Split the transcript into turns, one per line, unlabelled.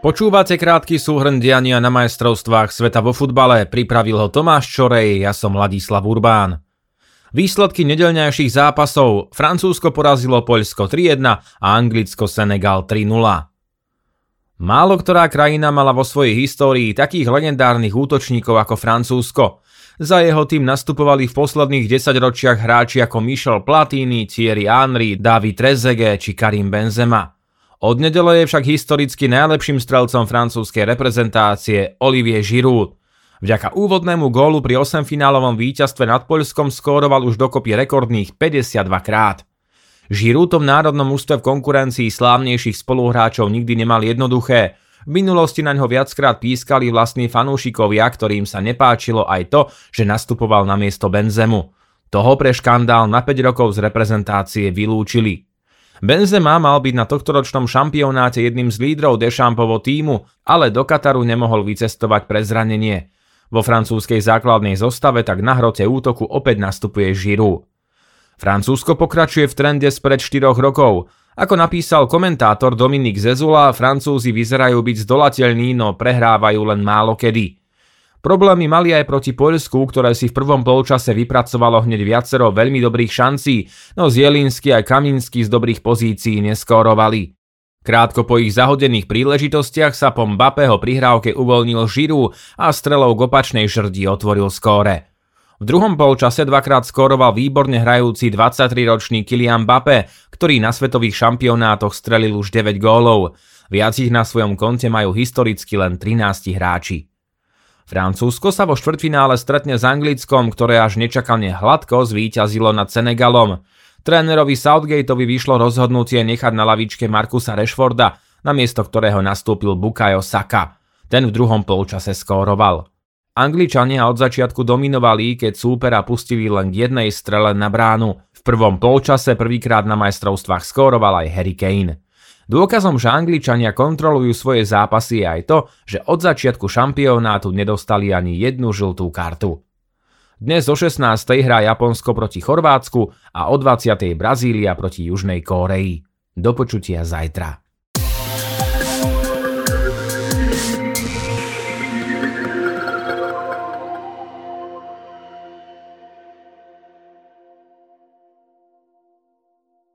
Počúvate krátky súhrn diania na majstrovstvách sveta vo futbale, pripravil ho Tomáš Čorej, ja som Ladislav Urbán. Výsledky nedelňajších zápasov Francúzsko porazilo Poľsko 3-1 a Anglicko Senegal 3-0. Málo ktorá krajina mala vo svojej histórii takých legendárnych útočníkov ako Francúzsko. Za jeho tým nastupovali v posledných desaťročiach hráči ako Michel Platini, Thierry Henry, David Trezeguet či Karim Benzema. Od nedele je však historicky najlepším strelcom francúzskej reprezentácie Olivier Giroud. Vďaka úvodnému gólu pri 8-finálovom víťazstve nad Poľskom skóroval už dokopy rekordných 52 krát. Giroud v národnom ústve v konkurencii slávnejších spoluhráčov nikdy nemal jednoduché. V minulosti na ňo viackrát pískali vlastní fanúšikovia, ktorým sa nepáčilo aj to, že nastupoval na miesto Benzemu. Toho pre škandál na 5 rokov z reprezentácie vylúčili. Benzema mal byť na tohtoročnom šampionáte jedným z lídrov Deschampovo týmu, ale do Kataru nemohol vycestovať pre zranenie. Vo francúzskej základnej zostave tak na hrote útoku opäť nastupuje Giroud. Francúzsko pokračuje v trende spred 4 rokov. Ako napísal komentátor Dominik Zezula, Francúzi vyzerajú byť zdolateľní, no prehrávajú len málo kedy. Problémy mali aj proti Poľsku, ktoré si v prvom polčase vypracovalo hneď viacero veľmi dobrých šancí, no Zielinsky aj Kaminsky z dobrých pozícií neskórovali. Krátko po ich zahodených príležitostiach sa po Mbappého prihrávke uvoľnil Žiru a strelou k opačnej žrdi otvoril skóre. V druhom polčase dvakrát skóroval výborne hrajúci 23-ročný Kylian Mbappé, ktorý na svetových šampionátoch strelil už 9 gólov. Viac ich na svojom konte majú historicky len 13 hráči. Francúzsko sa vo štvrtfinále stretne s Anglickom, ktoré až nečakane hladko zvíťazilo nad Senegalom. Trénerovi Southgateovi vyšlo rozhodnutie nechať na lavičke Markusa Rashforda, namiesto ktorého nastúpil Bukayo Saka. Ten v druhom polčase skóroval. Angličania od začiatku dominovali, keď súpera pustili len k jednej strele na bránu. V prvom polčase prvýkrát na majstrovstvách skóroval aj Harry Kane. Dôkazom, že Angličania kontrolujú svoje zápasy je aj to, že od začiatku šampionátu nedostali ani jednu žltú kartu. Dnes o 16. hrá Japonsko proti Chorvátsku a o 20. Brazília proti Južnej Kóreji. Do počutia zajtra.